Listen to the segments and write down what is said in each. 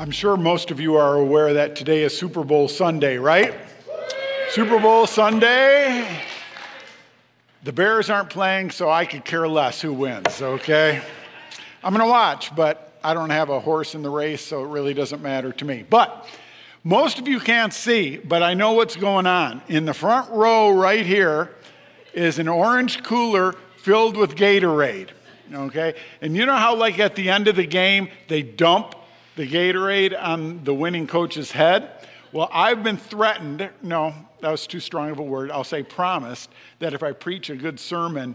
I'm sure most of you are aware that today is Super Bowl Sunday, right? Super Bowl Sunday. The Bears aren't playing, so I could care less who wins, okay? I'm going to watch, but I don't have a horse in the race, so it really doesn't matter to me. But most of you can't see, but I know what's going on. In the front row right here is an orange cooler filled with Gatorade, okay? And you know how, like, at the end of the game, they dump the Gatorade on the winning coach's head? Well, I've been threatened, no, that was too strong of a word. I'll say promised that if I preach a good sermon,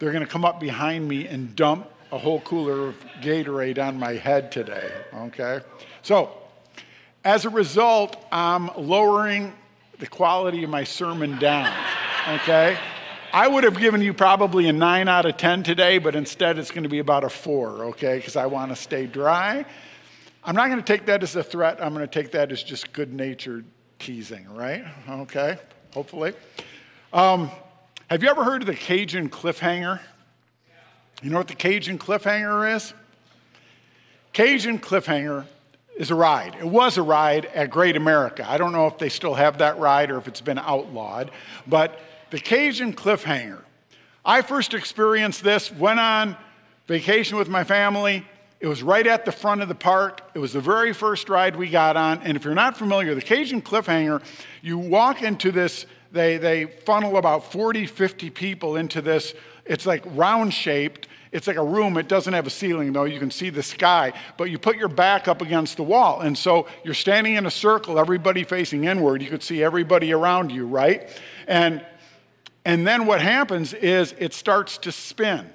they're going to come up behind me and dump a whole cooler of Gatorade on my head today, okay? So, as a result, I'm lowering the quality of my sermon down, okay? I would have given you probably a 9 out of 10 today, but instead it's going to be about a 4, okay? Because I want to stay dry. I'm not going to take that as a threat. I'm going to take that as just good natured teasing, right? Okay, hopefully. Um, have you ever heard of the Cajun cliffhanger? You know what the Cajun cliffhanger is? Cajun cliffhanger is a ride. It was a ride at Great America. I don't know if they still have that ride or if it's been outlawed, but the Cajun cliffhanger. I first experienced this, went on vacation with my family, it was right at the front of the park. It was the very first ride we got on. And if you're not familiar, the Cajun Cliffhanger, you walk into this, they, they funnel about 40, 50 people into this. It's like round shaped. It's like a room. It doesn't have a ceiling, though. You can see the sky, but you put your back up against the wall. And so you're standing in a circle, everybody facing inward. You could see everybody around you, right? And, and then what happens is it starts to spin.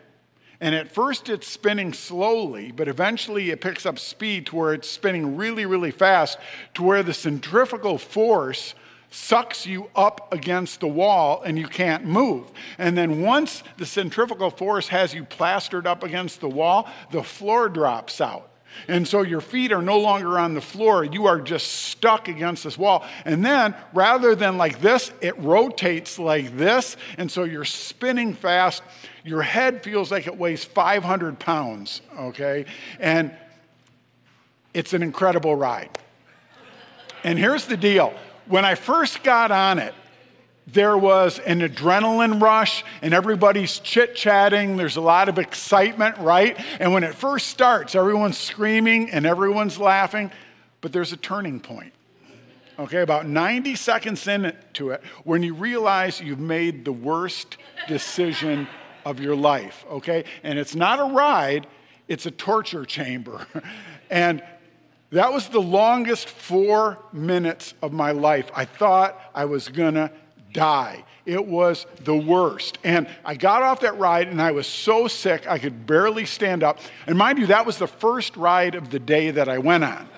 And at first it's spinning slowly, but eventually it picks up speed to where it's spinning really, really fast, to where the centrifugal force sucks you up against the wall and you can't move. And then once the centrifugal force has you plastered up against the wall, the floor drops out. And so your feet are no longer on the floor. You are just stuck against this wall. And then rather than like this, it rotates like this. And so you're spinning fast. Your head feels like it weighs 500 pounds, okay? And it's an incredible ride. And here's the deal when I first got on it, there was an adrenaline rush and everybody's chit chatting. There's a lot of excitement, right? And when it first starts, everyone's screaming and everyone's laughing, but there's a turning point. Okay, about 90 seconds into it, when you realize you've made the worst decision of your life, okay? And it's not a ride, it's a torture chamber. and that was the longest four minutes of my life. I thought I was gonna die. It was the worst. And I got off that ride and I was so sick I could barely stand up. And mind you, that was the first ride of the day that I went on.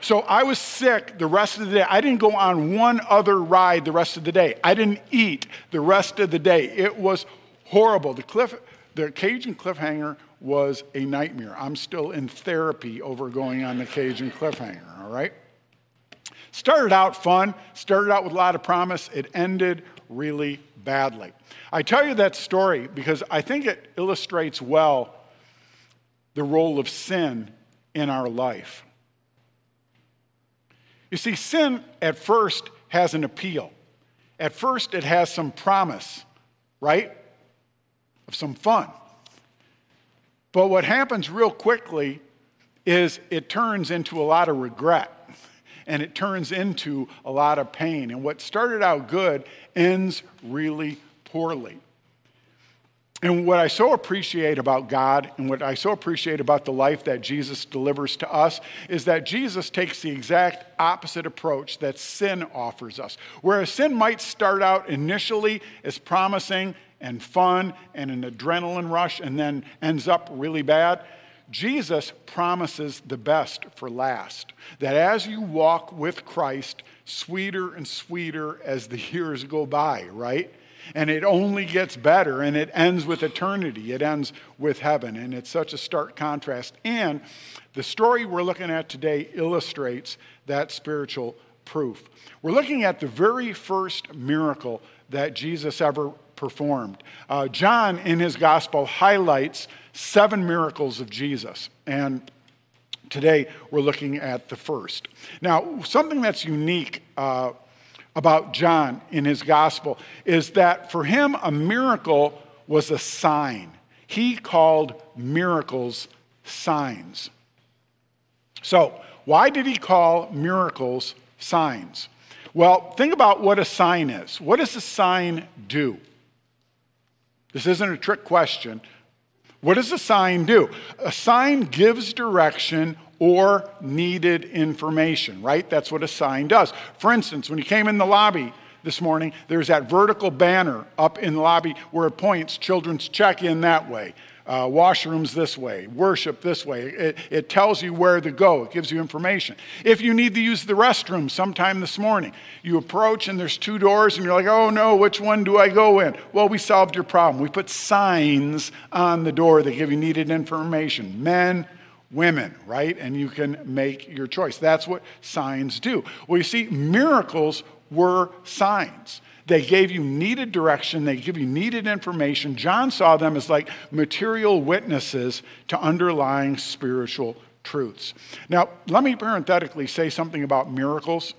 So I was sick the rest of the day. I didn't go on one other ride the rest of the day. I didn't eat the rest of the day. It was horrible. The cliff, the Cajun cliffhanger was a nightmare. I'm still in therapy over going on the Cajun cliffhanger, all right? Started out fun, started out with a lot of promise, it ended really badly. I tell you that story because I think it illustrates well the role of sin in our life. You see, sin at first has an appeal. At first, it has some promise, right? Of some fun. But what happens real quickly is it turns into a lot of regret and it turns into a lot of pain. And what started out good ends really poorly. And what I so appreciate about God and what I so appreciate about the life that Jesus delivers to us is that Jesus takes the exact opposite approach that sin offers us. Whereas sin might start out initially as promising and fun and an adrenaline rush and then ends up really bad, Jesus promises the best for last. That as you walk with Christ, sweeter and sweeter as the years go by, right? And it only gets better and it ends with eternity. It ends with heaven. And it's such a stark contrast. And the story we're looking at today illustrates that spiritual proof. We're looking at the very first miracle that Jesus ever performed. Uh, John, in his gospel, highlights seven miracles of Jesus. And Today, we're looking at the first. Now, something that's unique uh, about John in his gospel is that for him, a miracle was a sign. He called miracles signs. So, why did he call miracles signs? Well, think about what a sign is. What does a sign do? This isn't a trick question. What does a sign do? A sign gives direction or needed information, right? That's what a sign does. For instance, when you came in the lobby this morning, there's that vertical banner up in the lobby where it points children's check in that way uh, washrooms this way, worship this way. It, it tells you where to go, it gives you information. If you need to use the restroom sometime this morning, you approach and there's two doors and you're like, oh no, which one do I go in? Well, we solved your problem. We put signs on the door that give you needed information. Men, women, right? And you can make your choice. That's what signs do. Well, you see, miracles were signs. They gave you needed direction, they give you needed information. John saw them as like material witnesses to underlying spiritual truths. Now, let me parenthetically say something about miracles.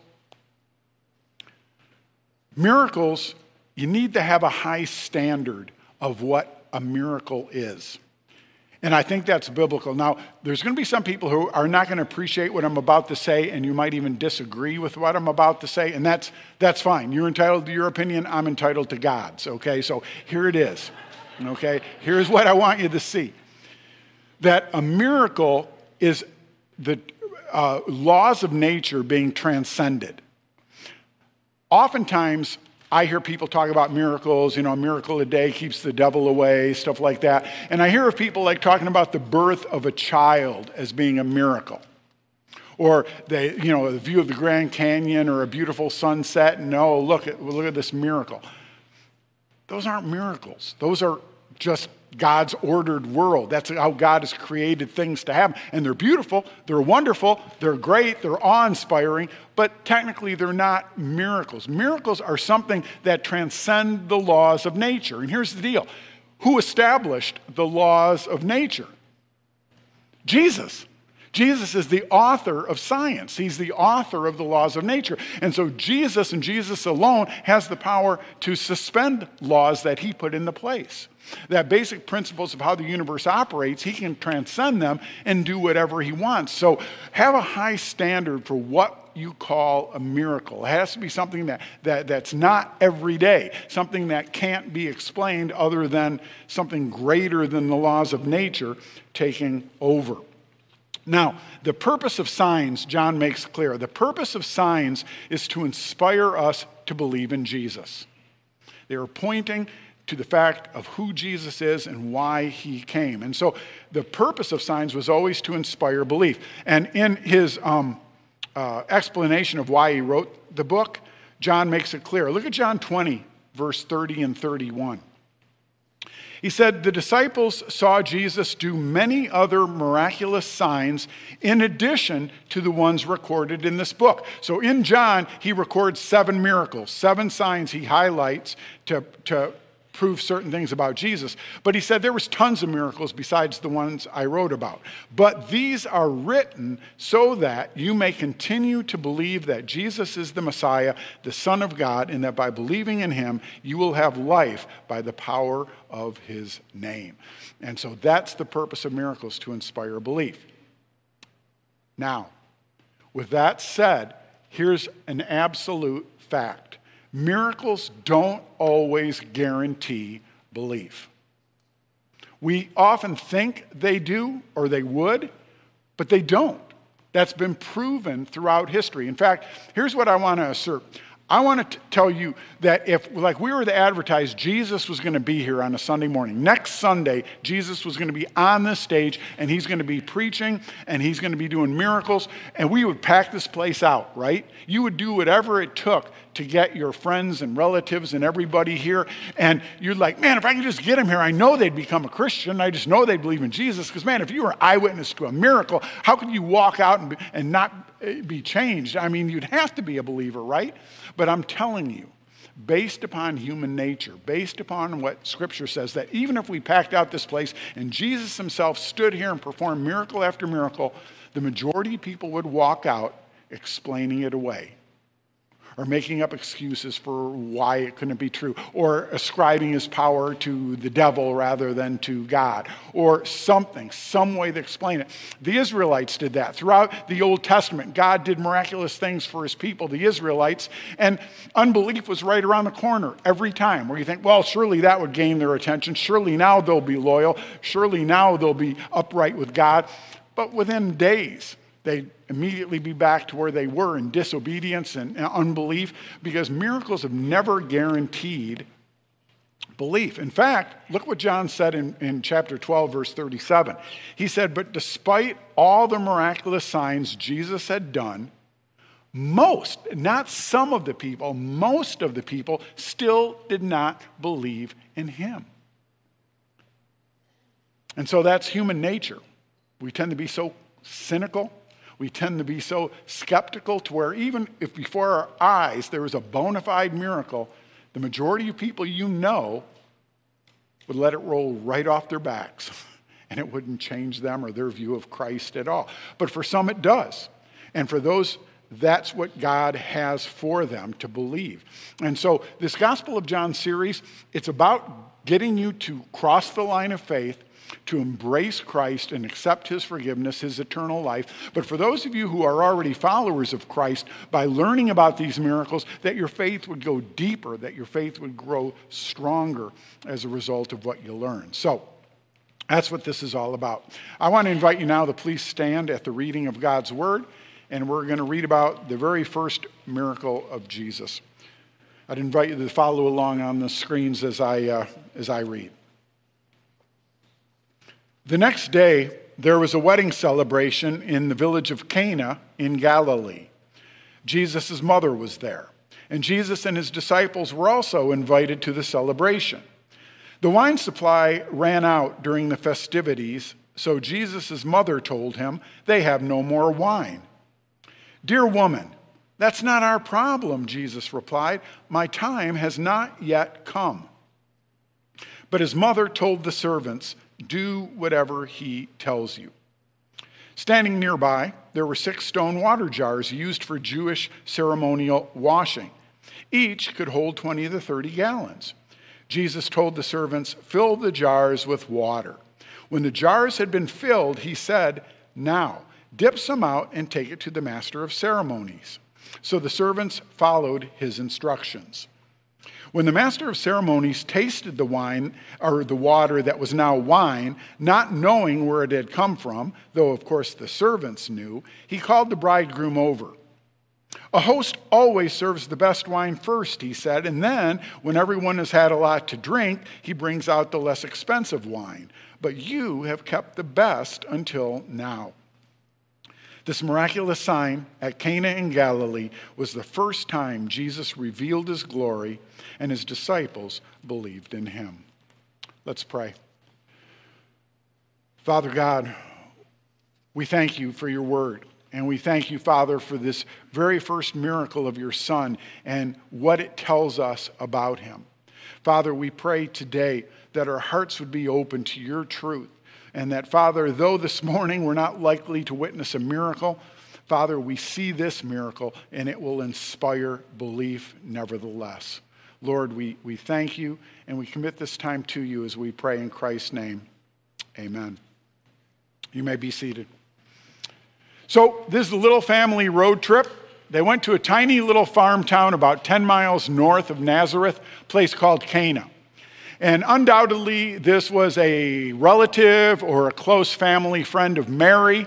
Miracles, you need to have a high standard of what a miracle is. And I think that's biblical. Now, there's going to be some people who are not going to appreciate what I'm about to say, and you might even disagree with what I'm about to say, and that's, that's fine. You're entitled to your opinion, I'm entitled to God's, okay? So here it is, okay? Here's what I want you to see that a miracle is the uh, laws of nature being transcended. Oftentimes, I hear people talk about miracles, you know, a miracle a day keeps the devil away, stuff like that. And I hear of people like talking about the birth of a child as being a miracle. Or they, you know, the view of the Grand Canyon or a beautiful sunset, and oh, look at, look at this miracle. Those aren't miracles. Those are just God's ordered world. That's how God has created things to happen. And they're beautiful, they're wonderful, they're great, they're awe inspiring, but technically they're not miracles. Miracles are something that transcend the laws of nature. And here's the deal who established the laws of nature? Jesus. Jesus is the author of science. He's the author of the laws of nature. And so Jesus and Jesus alone has the power to suspend laws that he put into place. That basic principles of how the universe operates, he can transcend them and do whatever he wants. So have a high standard for what you call a miracle. It has to be something that, that, that's not every day, something that can't be explained other than something greater than the laws of nature taking over. Now, the purpose of signs, John makes clear, the purpose of signs is to inspire us to believe in Jesus. They are pointing to the fact of who Jesus is and why he came. And so the purpose of signs was always to inspire belief. And in his um, uh, explanation of why he wrote the book, John makes it clear. Look at John 20, verse 30 and 31. He said, The disciples saw Jesus do many other miraculous signs in addition to the ones recorded in this book. So in John, he records seven miracles, seven signs he highlights to, to prove certain things about Jesus. But he said there was tons of miracles besides the ones I wrote about. But these are written so that you may continue to believe that Jesus is the Messiah, the Son of God, and that by believing in him, you will have life by the power of his name. And so that's the purpose of miracles to inspire belief. Now, with that said, here's an absolute fact Miracles don't always guarantee belief. We often think they do or they would, but they don't. That's been proven throughout history. In fact, here's what I want to assert I want to tell you that if, like we were to advertise, Jesus was going to be here on a Sunday morning. Next Sunday, Jesus was going to be on this stage and he's going to be preaching and he's going to be doing miracles and we would pack this place out, right? You would do whatever it took to get your friends and relatives and everybody here. And you're like, man, if I could just get them here, I know they'd become a Christian. I just know they'd believe in Jesus. Because, man, if you were an eyewitness to a miracle, how could you walk out and, and not eh, be changed? I mean, you'd have to be a believer, right? But I'm telling you based upon human nature, based upon what Scripture says, that even if we packed out this place and Jesus himself stood here and performed miracle after miracle, the majority of people would walk out explaining it away or making up excuses for why it couldn't be true, or ascribing his power to the devil rather than to God, or something, some way to explain it. The Israelites did that. Throughout the Old Testament, God did miraculous things for his people, the Israelites, and unbelief was right around the corner every time, where you think, well, surely that would gain their attention. Surely now they'll be loyal. Surely now they'll be upright with God. But within days, they'd immediately be back to where they were in disobedience and unbelief because miracles have never guaranteed belief. In fact, look what John said in, in chapter 12, verse 37. He said, But despite all the miraculous signs Jesus had done, most, not some of the people, most of the people still did not believe in him. And so that's human nature. We tend to be so cynical we tend to be so skeptical to where even if before our eyes there was a bona fide miracle, the majority of people you know would let it roll right off their backs and it wouldn't change them or their view of Christ at all. But for some, it does. And for those, that's what God has for them to believe. And so, this Gospel of John series, it's about getting you to cross the line of faith to embrace Christ and accept his forgiveness, his eternal life. But for those of you who are already followers of Christ, by learning about these miracles, that your faith would go deeper, that your faith would grow stronger as a result of what you learn. So, that's what this is all about. I want to invite you now to please stand at the reading of God's word, and we're going to read about the very first miracle of Jesus. I'd invite you to follow along on the screens as I, uh, as I read. The next day, there was a wedding celebration in the village of Cana in Galilee. Jesus' mother was there, and Jesus and his disciples were also invited to the celebration. The wine supply ran out during the festivities, so Jesus' mother told him, They have no more wine. Dear woman, that's not our problem, Jesus replied. My time has not yet come. But his mother told the servants, do whatever he tells you. Standing nearby, there were six stone water jars used for Jewish ceremonial washing. Each could hold 20 to 30 gallons. Jesus told the servants, Fill the jars with water. When the jars had been filled, he said, Now, dip some out and take it to the master of ceremonies. So the servants followed his instructions. When the master of ceremonies tasted the wine, or the water that was now wine, not knowing where it had come from, though of course the servants knew, he called the bridegroom over. A host always serves the best wine first, he said, and then, when everyone has had a lot to drink, he brings out the less expensive wine. But you have kept the best until now. This miraculous sign at Cana in Galilee was the first time Jesus revealed his glory and his disciples believed in him. Let's pray. Father God, we thank you for your word. And we thank you, Father, for this very first miracle of your Son and what it tells us about him. Father, we pray today that our hearts would be open to your truth and that, Father, though this morning we're not likely to witness a miracle, Father, we see this miracle and it will inspire belief nevertheless. Lord, we, we thank you and we commit this time to you as we pray in Christ's name. Amen. You may be seated. So, this little family road trip. They went to a tiny little farm town about 10 miles north of Nazareth, place called Cana. And undoubtedly, this was a relative or a close family friend of Mary.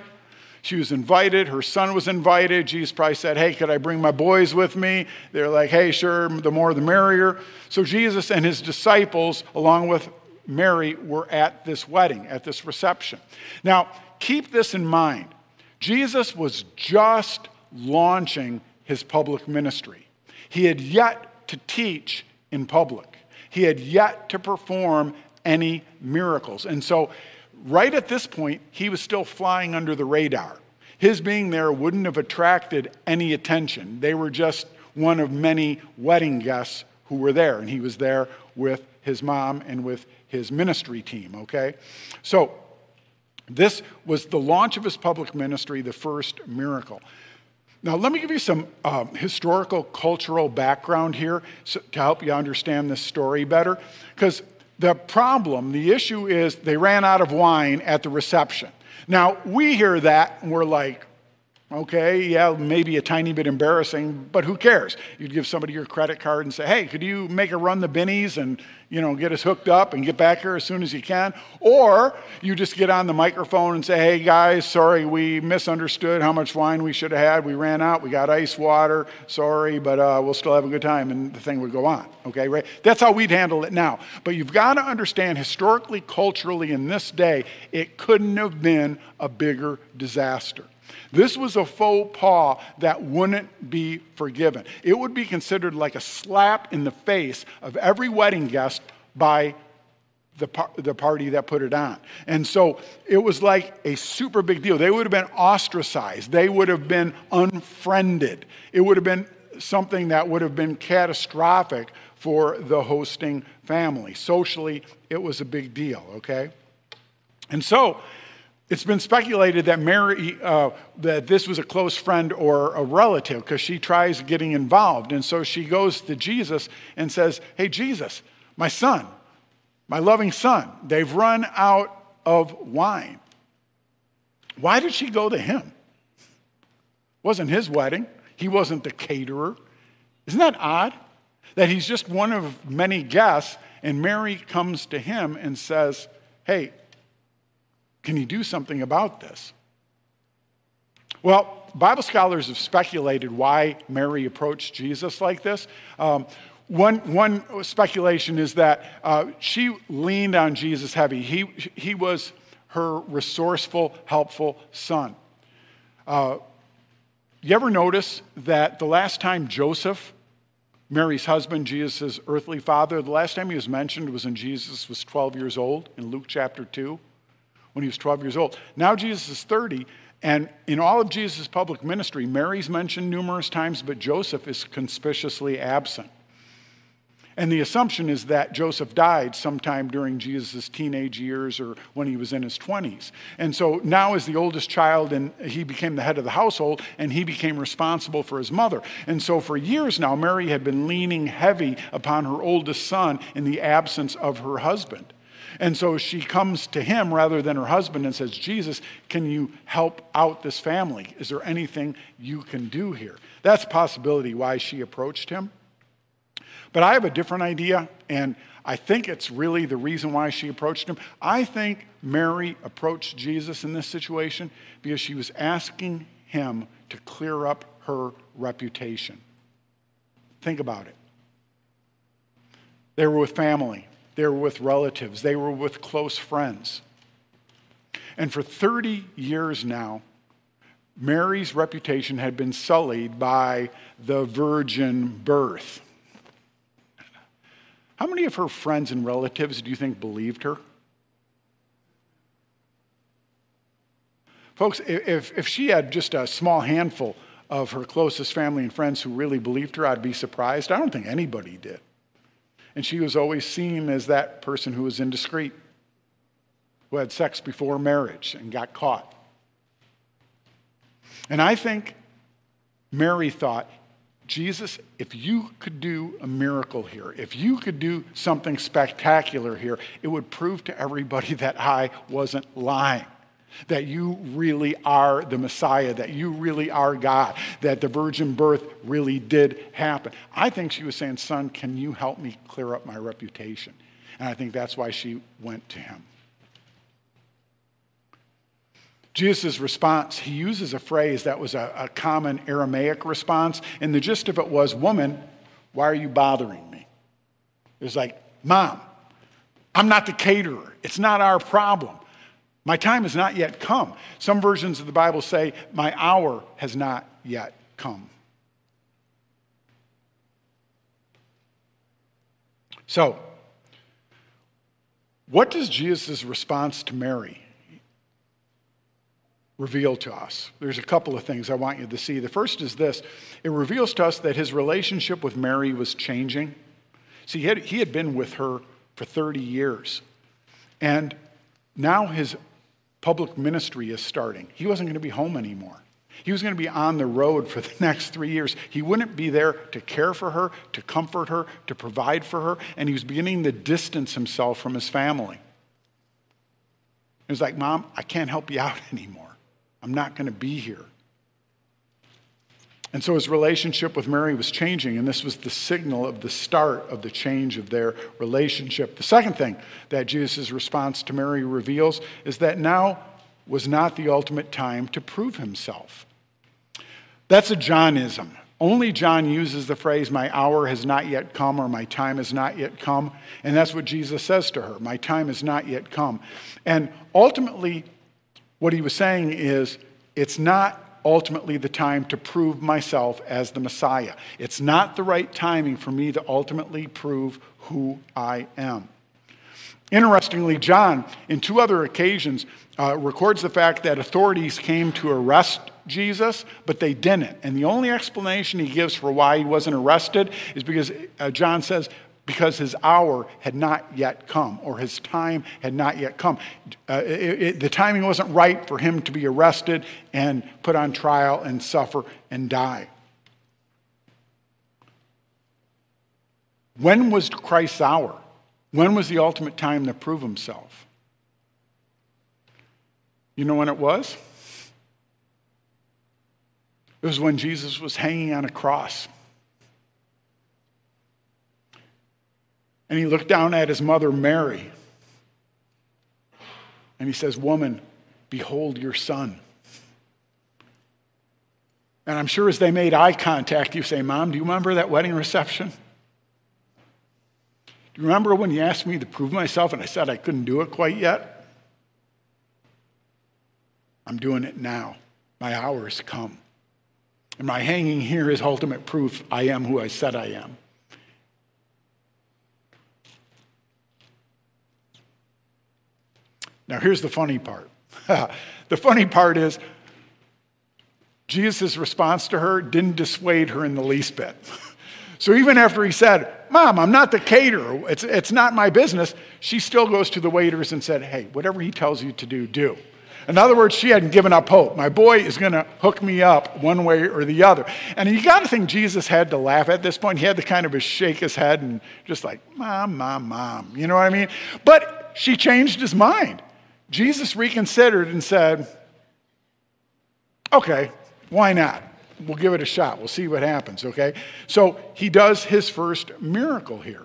She was invited, her son was invited. Jesus probably said, Hey, could I bring my boys with me? They're like, Hey, sure, the more the merrier. So Jesus and his disciples, along with Mary, were at this wedding, at this reception. Now, keep this in mind Jesus was just launching his public ministry, he had yet to teach in public. He had yet to perform any miracles. And so, right at this point, he was still flying under the radar. His being there wouldn't have attracted any attention. They were just one of many wedding guests who were there, and he was there with his mom and with his ministry team, okay? So, this was the launch of his public ministry, the first miracle. Now, let me give you some um, historical, cultural background here so, to help you understand this story better. Because the problem, the issue is they ran out of wine at the reception. Now, we hear that and we're like, Okay, yeah, maybe a tiny bit embarrassing, but who cares? You'd give somebody your credit card and say, hey, could you make a run the Binny's and, you know, get us hooked up and get back here as soon as you can? Or you just get on the microphone and say, hey, guys, sorry, we misunderstood how much wine we should have had. We ran out. We got ice water. Sorry, but uh, we'll still have a good time. And the thing would go on. Okay, right? That's how we'd handle it now. But you've got to understand historically, culturally, in this day, it couldn't have been a bigger disaster. This was a faux pas that wouldn't be forgiven. It would be considered like a slap in the face of every wedding guest by the, par- the party that put it on. And so it was like a super big deal. They would have been ostracized, they would have been unfriended. It would have been something that would have been catastrophic for the hosting family. Socially, it was a big deal, okay? And so it's been speculated that Mary, uh, that this was a close friend or a relative because she tries getting involved. And so she goes to Jesus and says, Hey, Jesus, my son, my loving son, they've run out of wine. Why did she go to him? Wasn't his wedding. He wasn't the caterer. Isn't that odd? That he's just one of many guests, and Mary comes to him and says, Hey, can you do something about this? Well, Bible scholars have speculated why Mary approached Jesus like this. Um, one, one speculation is that uh, she leaned on Jesus heavy. He, he was her resourceful, helpful son. Uh, you ever notice that the last time Joseph, Mary's husband, Jesus' earthly father, the last time he was mentioned was when Jesus was 12 years old in Luke chapter 2? When he was 12 years old. Now Jesus is 30, and in all of Jesus' public ministry, Mary's mentioned numerous times, but Joseph is conspicuously absent. And the assumption is that Joseph died sometime during Jesus' teenage years or when he was in his 20s. And so now, as the oldest child, and he became the head of the household, and he became responsible for his mother. And so, for years now, Mary had been leaning heavy upon her oldest son in the absence of her husband. And so she comes to him rather than her husband and says, Jesus, can you help out this family? Is there anything you can do here? That's possibility why she approached him. But I have a different idea, and I think it's really the reason why she approached him. I think Mary approached Jesus in this situation because she was asking him to clear up her reputation. Think about it. They were with family. They were with relatives, they were with close friends. And for 30 years now, Mary's reputation had been sullied by the virgin birth. How many of her friends and relatives do you think believed her? Folks, if, if she had just a small handful of her closest family and friends who really believed her, I'd be surprised. I don't think anybody did. And she was always seen as that person who was indiscreet, who had sex before marriage and got caught. And I think Mary thought, Jesus, if you could do a miracle here, if you could do something spectacular here, it would prove to everybody that I wasn't lying that you really are the Messiah, that you really are God, that the virgin birth really did happen. I think she was saying, Son, can you help me clear up my reputation? And I think that's why she went to him. Jesus' response, he uses a phrase that was a, a common Aramaic response, and the gist of it was, Woman, why are you bothering me? It was like, Mom, I'm not the caterer. It's not our problem. My time has not yet come. Some versions of the Bible say, My hour has not yet come. So, what does Jesus' response to Mary reveal to us? There's a couple of things I want you to see. The first is this it reveals to us that his relationship with Mary was changing. See, he had, he had been with her for 30 years. And now his public ministry is starting. He wasn't going to be home anymore. He was going to be on the road for the next three years. He wouldn't be there to care for her, to comfort her, to provide for her, and he was beginning to distance himself from his family. He was like, Mom, I can't help you out anymore. I'm not going to be here. And so his relationship with Mary was changing, and this was the signal of the start of the change of their relationship. The second thing that Jesus' response to Mary reveals is that now was not the ultimate time to prove himself. That's a Johnism. Only John uses the phrase, My hour has not yet come, or My time has not yet come. And that's what Jesus says to her, My time has not yet come. And ultimately, what he was saying is, It's not ultimately the time to prove myself as the Messiah. It's not the right timing for me to ultimately prove who I am. Interestingly, John, in two other occasions, uh, records the fact that authorities came to arrest Jesus, but they didn't. And the only explanation he gives for why he wasn't arrested is because uh, John says, because his hour had not yet come, or his time had not yet come. Uh, it, it, the timing wasn't right for him to be arrested and put on trial and suffer and die. When was Christ's hour? When was the ultimate time to prove himself? You know when it was? It was when Jesus was hanging on a cross. And he looked down at his mother, Mary, and he says, Woman, behold your son. And I'm sure as they made eye contact, you say, Mom, do you remember that wedding reception? Do you remember when you asked me to prove myself and I said I couldn't do it quite yet? I'm doing it now. My hour has come. And my hanging here is ultimate proof I am who I said I am. Now, here's the funny part. the funny part is, Jesus' response to her didn't dissuade her in the least bit. so even after he said, Mom, I'm not the caterer, it's, it's not my business, she still goes to the waiters and said, Hey, whatever he tells you to do, do. In other words, she hadn't given up hope. My boy is going to hook me up one way or the other. And you got to think Jesus had to laugh at this point. He had to kind of shake his head and just like, Mom, Mom, Mom. You know what I mean? But she changed his mind. Jesus reconsidered and said, okay, why not? We'll give it a shot. We'll see what happens, okay? So he does his first miracle here.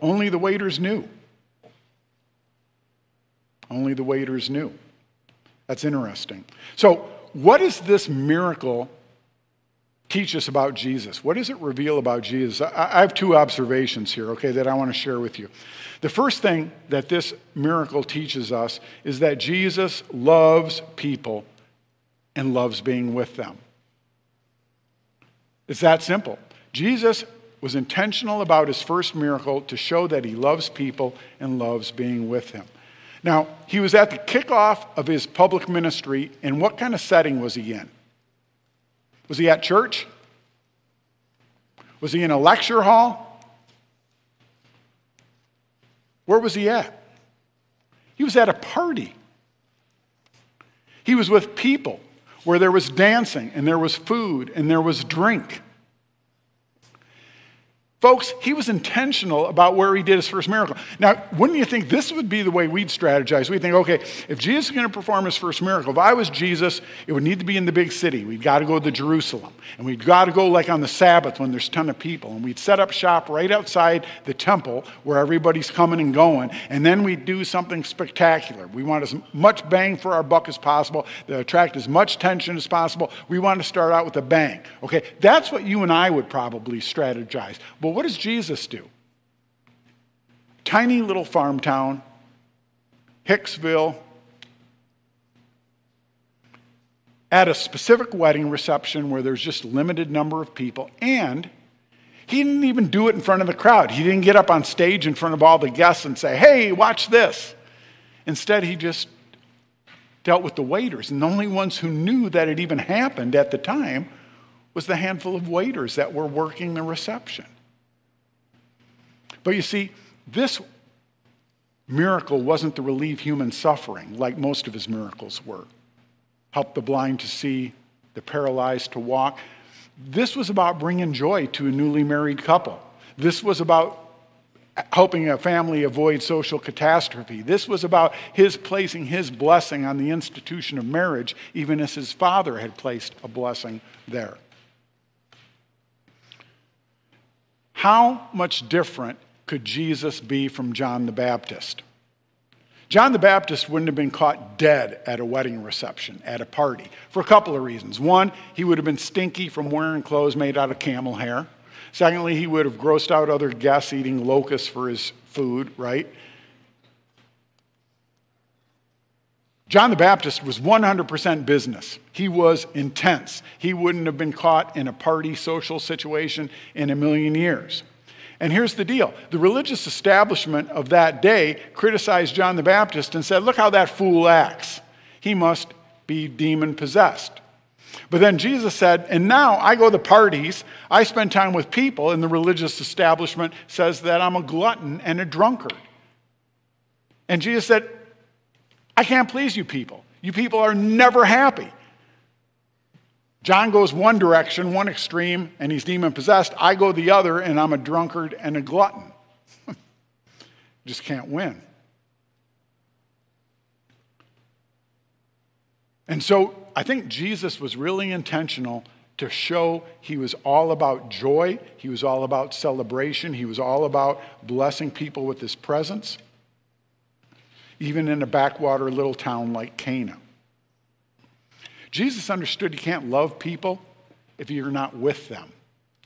Only the waiters knew. Only the waiters knew. That's interesting. So, what is this miracle teach us about Jesus? What does it reveal about Jesus? I have two observations here, okay, that I want to share with you. The first thing that this miracle teaches us is that Jesus loves people and loves being with them. It's that simple. Jesus was intentional about his first miracle to show that he loves people and loves being with them. Now, he was at the kickoff of his public ministry, and what kind of setting was he in? Was he at church? Was he in a lecture hall? Where was he at? He was at a party. He was with people where there was dancing and there was food and there was drink. Folks, he was intentional about where he did his first miracle. Now, wouldn't you think this would be the way we'd strategize? We'd think, okay, if Jesus is going to perform his first miracle, if I was Jesus, it would need to be in the big city. We've got to go to Jerusalem. And we've got to go like on the Sabbath when there's a ton of people. And we'd set up shop right outside the temple where everybody's coming and going. And then we'd do something spectacular. We want as much bang for our buck as possible, to attract as much attention as possible. We want to start out with a bang. Okay, that's what you and I would probably strategize. But what does Jesus do? Tiny little farm town, Hicksville, at a specific wedding reception where there's just a limited number of people, and he didn't even do it in front of the crowd. He didn't get up on stage in front of all the guests and say, Hey, watch this. Instead, he just dealt with the waiters. And the only ones who knew that it even happened at the time was the handful of waiters that were working the reception. But you see, this miracle wasn't to relieve human suffering like most of his miracles were. Help the blind to see, the paralyzed to walk. This was about bringing joy to a newly married couple. This was about helping a family avoid social catastrophe. This was about his placing his blessing on the institution of marriage, even as his father had placed a blessing there. How much different could Jesus be from John the Baptist? John the Baptist wouldn't have been caught dead at a wedding reception, at a party, for a couple of reasons. One, he would have been stinky from wearing clothes made out of camel hair. Secondly, he would have grossed out other guests eating locusts for his food, right? John the Baptist was 100% business. He was intense. He wouldn't have been caught in a party social situation in a million years. And here's the deal the religious establishment of that day criticized John the Baptist and said, Look how that fool acts. He must be demon possessed. But then Jesus said, And now I go to parties, I spend time with people, and the religious establishment says that I'm a glutton and a drunkard. And Jesus said, I can't please you people. You people are never happy. John goes one direction, one extreme, and he's demon possessed. I go the other, and I'm a drunkard and a glutton. Just can't win. And so I think Jesus was really intentional to show he was all about joy, he was all about celebration, he was all about blessing people with his presence, even in a backwater little town like Cana. Jesus understood you can't love people if you're not with them.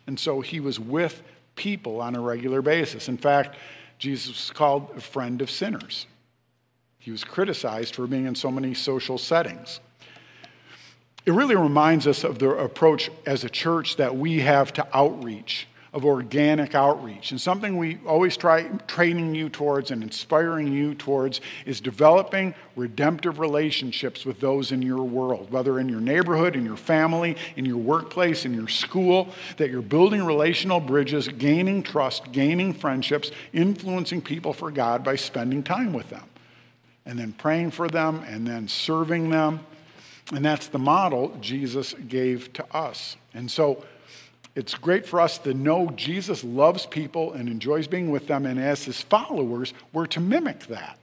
And so he was with people on a regular basis. In fact, Jesus was called a friend of sinners. He was criticized for being in so many social settings. It really reminds us of the approach as a church that we have to outreach of organic outreach. And something we always try training you towards and inspiring you towards is developing redemptive relationships with those in your world, whether in your neighborhood, in your family, in your workplace, in your school, that you're building relational bridges, gaining trust, gaining friendships, influencing people for God by spending time with them. And then praying for them and then serving them. And that's the model Jesus gave to us. And so it's great for us to know Jesus loves people and enjoys being with them, and as his followers, we're to mimic that.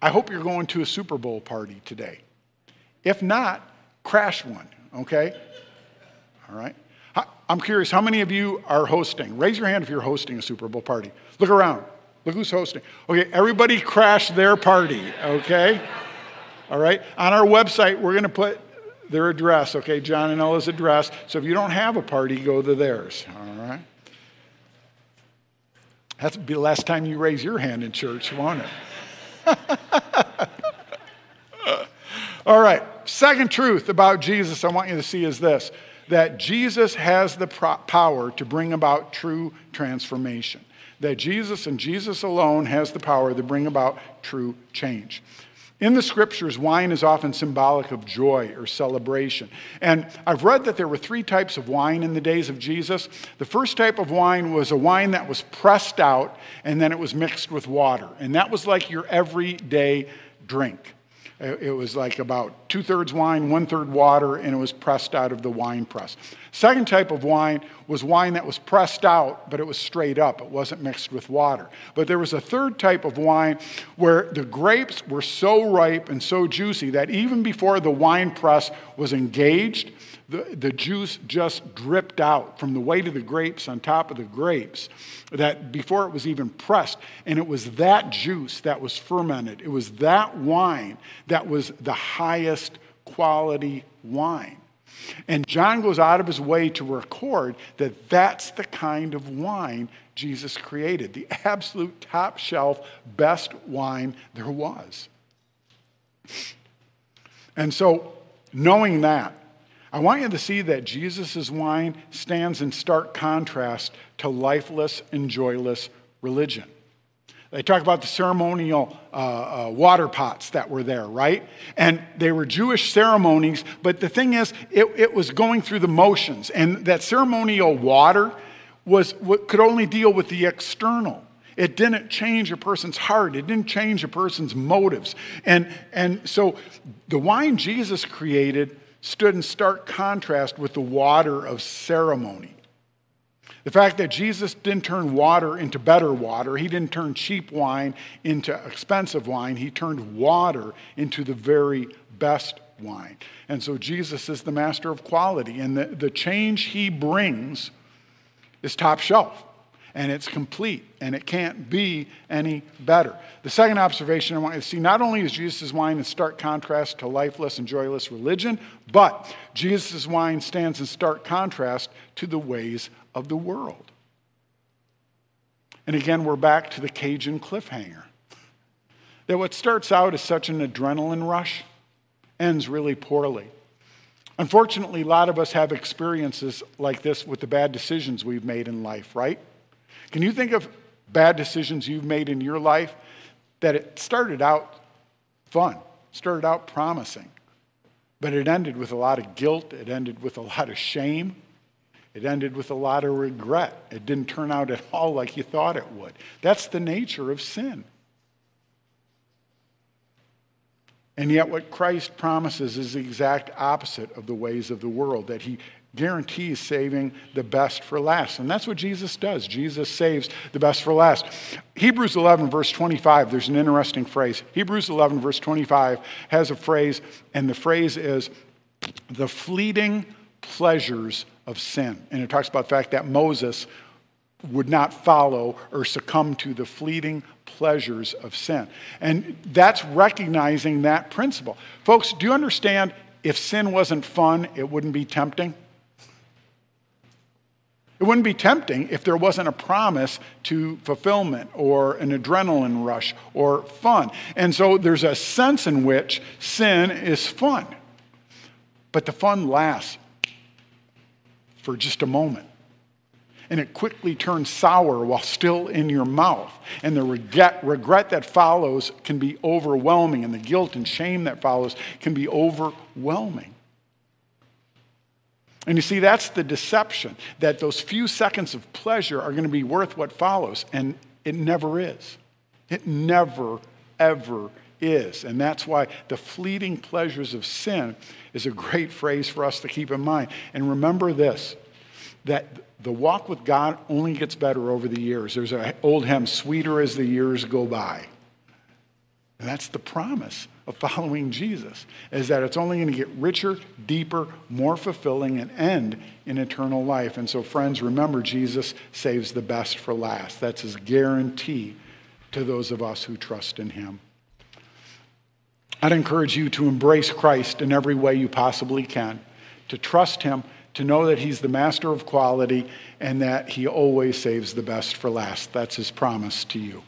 I hope you're going to a Super Bowl party today. If not, crash one, okay? All right? I'm curious, how many of you are hosting? Raise your hand if you're hosting a Super Bowl party. Look around. Look who's hosting. Okay, everybody crash their party, okay? All right? On our website, we're going to put their address, okay? John and Ella's address. So if you don't have a party, go to theirs, all right? That's the last time you raise your hand in church, won't it? all right. Second truth about Jesus I want you to see is this that Jesus has the power to bring about true transformation. That Jesus and Jesus alone has the power to bring about true change. In the scriptures, wine is often symbolic of joy or celebration. And I've read that there were three types of wine in the days of Jesus. The first type of wine was a wine that was pressed out and then it was mixed with water. And that was like your everyday drink. It was like about two thirds wine, one third water, and it was pressed out of the wine press. Second type of wine was wine that was pressed out, but it was straight up. It wasn't mixed with water. But there was a third type of wine where the grapes were so ripe and so juicy that even before the wine press was engaged, the, the juice just dripped out from the weight of the grapes on top of the grapes that before it was even pressed. And it was that juice that was fermented. It was that wine that was the highest quality wine. And John goes out of his way to record that that's the kind of wine Jesus created, the absolute top shelf, best wine there was. And so, knowing that, I want you to see that Jesus' wine stands in stark contrast to lifeless and joyless religion. They talk about the ceremonial uh, uh, water pots that were there, right? And they were Jewish ceremonies, but the thing is, it, it was going through the motions. And that ceremonial water was could only deal with the external. It didn't change a person's heart. It didn't change a person's motives. And, and so the wine Jesus created stood in stark contrast with the water of ceremony. The fact that Jesus didn't turn water into better water, he didn't turn cheap wine into expensive wine, he turned water into the very best wine. And so Jesus is the master of quality, and the, the change he brings is top shelf and it's complete and it can't be any better. The second observation I want you to see not only is Jesus' wine in stark contrast to lifeless and joyless religion, but Jesus' wine stands in stark contrast to the ways of the world. And again, we're back to the Cajun cliffhanger. That what starts out as such an adrenaline rush ends really poorly. Unfortunately, a lot of us have experiences like this with the bad decisions we've made in life, right? Can you think of bad decisions you've made in your life that it started out fun, started out promising, but it ended with a lot of guilt, it ended with a lot of shame, it ended with a lot of regret. It didn't turn out at all like you thought it would. That's the nature of sin. And yet, what Christ promises is the exact opposite of the ways of the world, that he guarantees saving the best for last. And that's what Jesus does. Jesus saves the best for last. Hebrews 11, verse 25, there's an interesting phrase. Hebrews 11, verse 25 has a phrase, and the phrase is the fleeting pleasures of sin. And it talks about the fact that Moses would not follow or succumb to the fleeting pleasures of sin. And that's recognizing that principle. Folks, do you understand if sin wasn't fun, it wouldn't be tempting? It wouldn't be tempting if there wasn't a promise to fulfillment or an adrenaline rush or fun. And so there's a sense in which sin is fun. But the fun lasts for just a moment. And it quickly turns sour while still in your mouth. And the regret, regret that follows can be overwhelming, and the guilt and shame that follows can be overwhelming. And you see, that's the deception that those few seconds of pleasure are going to be worth what follows. And it never is. It never, ever is. And that's why the fleeting pleasures of sin is a great phrase for us to keep in mind. And remember this that the walk with God only gets better over the years. There's an old hymn, sweeter as the years go by. And that's the promise of following Jesus, is that it's only going to get richer, deeper, more fulfilling, and end in eternal life. And so, friends, remember Jesus saves the best for last. That's his guarantee to those of us who trust in him. I'd encourage you to embrace Christ in every way you possibly can, to trust him, to know that he's the master of quality, and that he always saves the best for last. That's his promise to you.